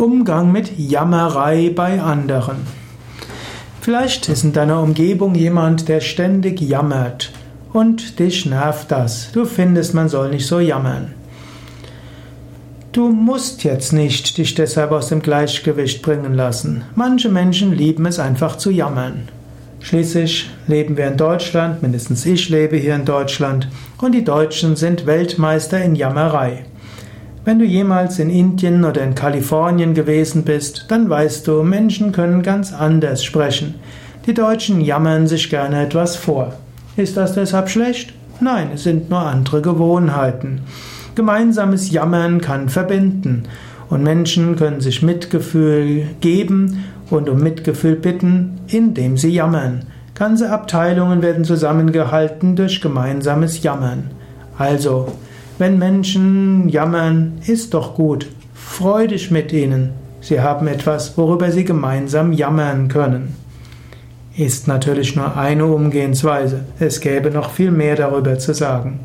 Umgang mit Jammerei bei anderen. Vielleicht ist in deiner Umgebung jemand, der ständig jammert und dich nervt das. Du findest, man soll nicht so jammern. Du musst jetzt nicht dich deshalb aus dem Gleichgewicht bringen lassen. Manche Menschen lieben es einfach zu jammern. Schließlich leben wir in Deutschland, mindestens ich lebe hier in Deutschland, und die Deutschen sind Weltmeister in Jammerei. Wenn du jemals in Indien oder in Kalifornien gewesen bist, dann weißt du, Menschen können ganz anders sprechen. Die Deutschen jammern sich gerne etwas vor. Ist das deshalb schlecht? Nein, es sind nur andere Gewohnheiten. Gemeinsames Jammern kann verbinden und Menschen können sich Mitgefühl geben und um Mitgefühl bitten, indem sie jammern. Ganze Abteilungen werden zusammengehalten durch gemeinsames Jammern. Also, wenn Menschen jammern, ist doch gut. Freu dich mit ihnen. Sie haben etwas, worüber sie gemeinsam jammern können. Ist natürlich nur eine Umgehensweise. Es gäbe noch viel mehr darüber zu sagen.